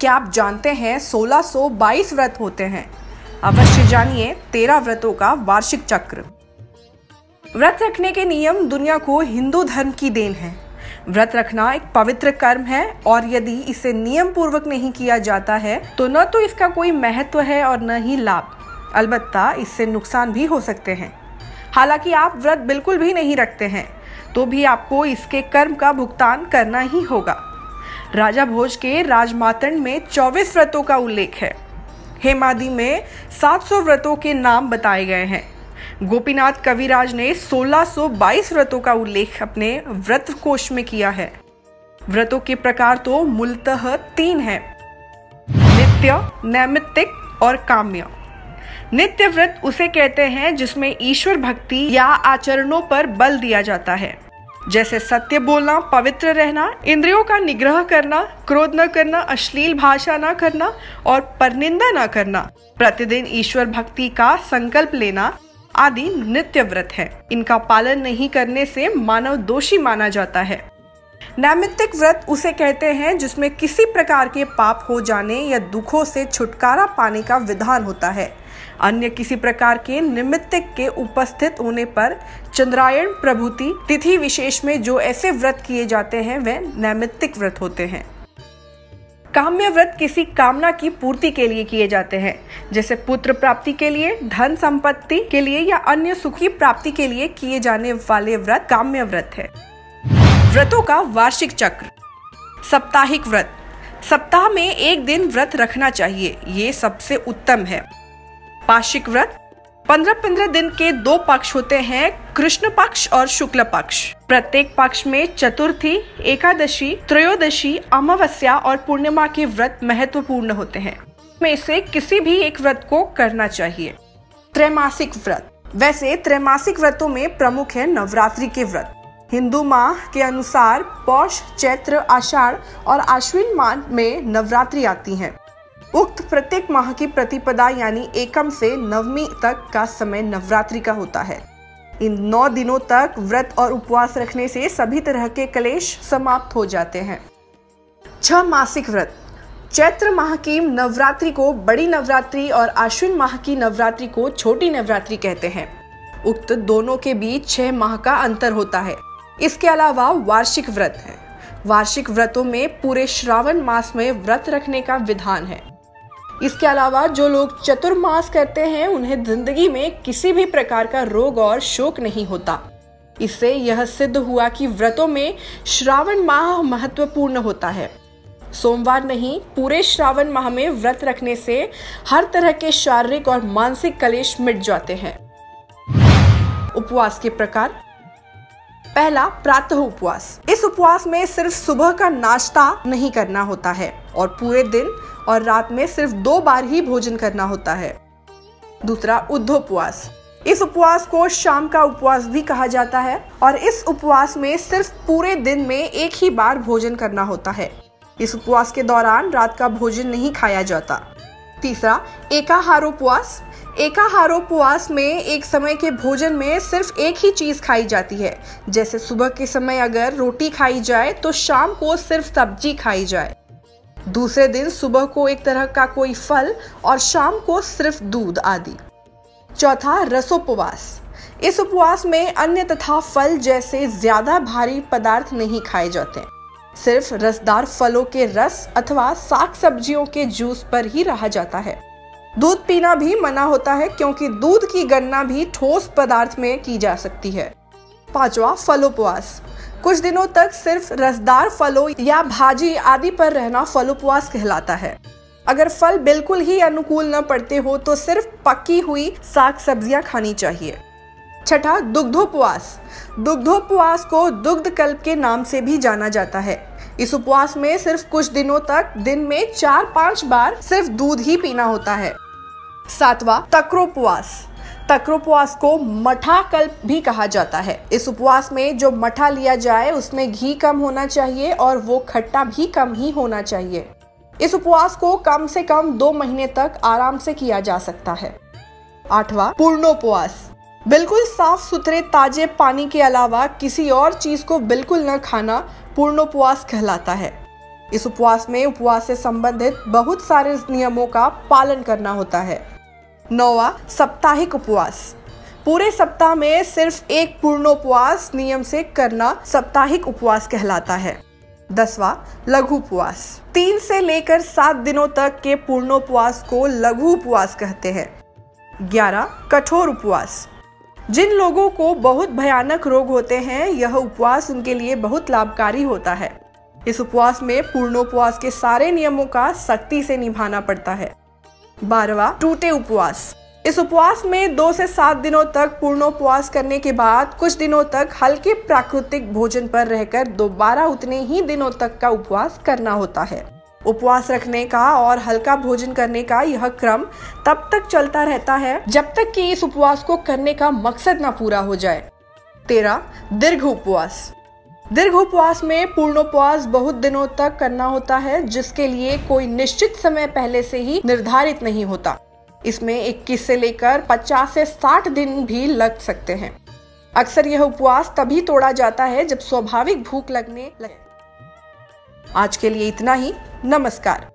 क्या आप जानते हैं 1622 व्रत होते हैं? अवश्य जानिए, तेरह व्रतों का वार्षिक चक्र। व्रत रखने के नियम दुनिया को हिंदू धर्म की देन है। व्रत रखना एक पवित्र कर्म है और यदि इसे नियम पूर्वक नहीं किया जाता है तो न तो इसका कोई महत्व है और न ही लाभ। अलबत्ता इससे नुकसान भी हो सकते हैं। हालाँकि आप व्रत बिल्कुल भी नहीं रखते हैं तो भी आपको इसके कर्म का भुगतान करना ही होगा। राजा भोज के राजमातंड में 24 व्रतों का उल्लेख है। हेमादि में 700 व्रतों के नाम बताए गए हैं। गोपीनाथ कविराज ने 1622 व्रतों का उल्लेख अपने व्रत कोश में किया है। व्रतों के प्रकार तो मूलतः तीन है। नित्य, नैमित्तिक और काम्य। नित्य व्रत उसे कहते हैं जिसमें ईश्वर भक्ति या आचरणों पर बल दिया जाता है। जैसे सत्य बोलना, पवित्र रहना, इंद्रियों का निग्रह करना, क्रोध न करना, अश्लील भाषा न करना और परनिंदा न करना। प्रतिदिन ईश्वर भक्ति का संकल्प लेना आदि नित्य व्रत है। इनका पालन नहीं करने से मानव दोषी माना जाता है। नैमित्तिक व्रत उसे कहते हैं जिसमें किसी प्रकार के पाप हो जाने या दुखों से छुटकारा पाने का विधान होता है। अन्य किसी प्रकार के निमित्त के उपस्थित होने पर चंद्रायण प्रभुति तिथि विशेष में जो ऐसे व्रत किए जाते हैं, वे नैमित्तिक व्रत होते हैं। काम्य व्रत किसी कामना की पूर्ति के लिए किए जाते हैं, जैसे पुत्र प्राप्ति के लिए, धन संपत्ति के लिए या अन्य सुखी प्राप्ति के लिए किए जाने वाले व्रत काम्य व्रत है। व्रतों का वार्षिक चक्र, साप्ताहिक व्रत। सप्ताह में एक दिन व्रत रखना चाहिए, ये सबसे उत्तम है। पाशिक व्रत। पंद्रह पंद्रह दिन के दो पक्ष होते हैं, कृष्ण पक्ष और शुक्ल पक्ष। प्रत्येक पक्ष में चतुर्थी, एकादशी, त्रयोदशी, अमावस्या और पूर्णिमा के व्रत महत्वपूर्ण होते हैं। में से किसी भी एक व्रत को करना चाहिए। त्रैमासिक व्रत। वैसे त्रैमासिक व्रतों में प्रमुख है नवरात्रि के व्रत। हिंदू माह के अनुसार पौष, चैत्र, आषाढ़ और आश्विन माह में नवरात्रि आती हैं। उक्त प्रत्येक माह की प्रतिपदा यानी एकम से नवमी तक का समय नवरात्रि का होता है। इन नौ दिनों तक व्रत और उपवास रखने से सभी तरह के कलेश समाप्त हो जाते हैं। छह मासिक व्रत। चैत्र माह की नवरात्रि को बड़ी नवरात्रि और आश्विन माह की नवरात्रि को छोटी नवरात्रि कहते हैं। उक्त दोनों के बीच छह माह का अंतर होता है। इसके अलावा वार्षिक व्रत है। वार्षिक व्रतों में पूरे श्रावण मास में व्रत रखने का विधान है। इसके अलावा जो लोग चतुर्मास करते हैं, उन्हें ज़िंदगी में किसी भी प्रकार का रोग और शोक नहीं होता। इससे यह सिद्ध हुआ कि व्रतों में श्रावण माह महत्वपूर्ण होता है। सोमवार नहीं, पूरे श्रावण माह में व्रत रखने से हर तरह के शारीरिक और मानसिक कलेश मिट जाते हैं। उपवास के प्रकार। पहला, प्रातः उपवास। इस उपवास में सिर्फ़ सुबह का नाश्ता नहीं करना होता है और पूरे दिन और रात में सिर्फ़ दो बार ही भोजन करना होता है। दूसरा उद्धोपवास इस उपवास को शाम का उपवास भी कहा जाता है और इस उपवास में सिर्फ़ पूरे दिन में एक ही बार भोजन करना होता है। इस उपवास के दौरान रात का भोजन नहीं खाया जाता। तीसरा, एकाहारोपवास। एकाहारोपवास में एक समय के भोजन में सिर्फ़ एक ही चीज़ खाई जाती है। जैसे सुबह के समय अगर रोटी खाई जाए तो शाम को सिर्फ़ सब्ज़ी खाई जाए। दूसरे दिन सुबह को एक तरह का कोई फल और शाम को सिर्फ़ दूध आदि। चौथा रसोपवास इस उपवास में अन्य तथा फल जैसे ज़्यादा भारी पदार्थ नहीं खाए जाते। सिर्फ़ रसदार फलों के रस अथवा साग सब्जियों के जूस पर ही रहा जाता है। दूध पीना भी मना होता है क्योंकि दूध की गणना भी ठोस पदार्थ में की जा सकती है। पांचवा, फलोपवास। कुछ दिनों तक सिर्फ़ रसदार फलों या भाजी आदि पर रहना फलोपवास कहलाता है। अगर फल बिल्कुल ही अनुकूल न पड़ते हो तो सिर्फ़ पकी हुई साग सब्ज़ियाँ खानी चाहिए। छठा, दुग्धोपवास। दुग्धोपवास को दुग्ध कल्प के नाम से भी जाना जाता है। इस उपवास में सिर्फ़ कुछ दिनों तक, दिन में चार पाँच बार सिर्फ़ दूध ही पीना होता है। सातवा, तक्रोपवास। तक्रोपवास को मठा कल्प भी कहा जाता है। इस उपवास में जो मठा लिया जाए, उसमें घी कम होना चाहिए और वो खट्टा भी कम ही होना चाहिए। इस उपवास को कम से कम दो महीने तक आराम से किया जा सकता है। आठवां, पूर्णोपवास। बिल्कुल साफ़ सुथरे ताजे पानी के अलावा किसी और चीज़ को बिल्कुल न खाना पूर्णोपवास कहलाता है। इस उपवास में उपवास से संबंधित बहुत सारे नियमों का पालन करना होता है। नौवा साप्ताहिक उपवास। पूरे सप्ताह में सिर्फ़ एक पूर्णोपवास नियम से करना साप्ताहिक उपवास कहलाता है। दसवा, लघु उपवास। तीन से लेकर सात दिनों तक के पूर्णोपवास को लघु उपवास कहते हैं। ग्यारह, कठोर उपवास। जिन लोगों को बहुत भयानक रोग होते हैं, यह उपवास उनके लिए बहुत लाभकारी होता है। इस उपवास में पूर्णोपवास के सारे नियमों का सख्ती से निभाना पड़ता है। बारवा, टूटे उपवास। इस उपवास में दो से सात दिनों तक पूर्णोपवास करने के बाद कुछ दिनों तक हल्के प्राकृतिक भोजन पर रहकर दोबारा उतने ही दिनों तक का उपवास करना होता है। उपवास रखने का और हल्का भोजन करने का यह क्रम तब तक चलता रहता है जब तक कि इस उपवास को करने का मकसद ना पूरा हो जाए। तेरह, दीर्घ उपवास। दीर्घ उपवास में पूर्णोपवास बहुत दिनों तक करना होता है, जिसके लिए कोई निश्चित समय पहले से ही निर्धारित नहीं होता। इसमें 21 से लेकर 50 से 60 दिन भी लग सकते हैं। अक्सर यह उपवास तभी तोड़ा जाता है जब स्वाभाविक भूख लगने लगे। आज के लिए इतना ही। नमस्कार।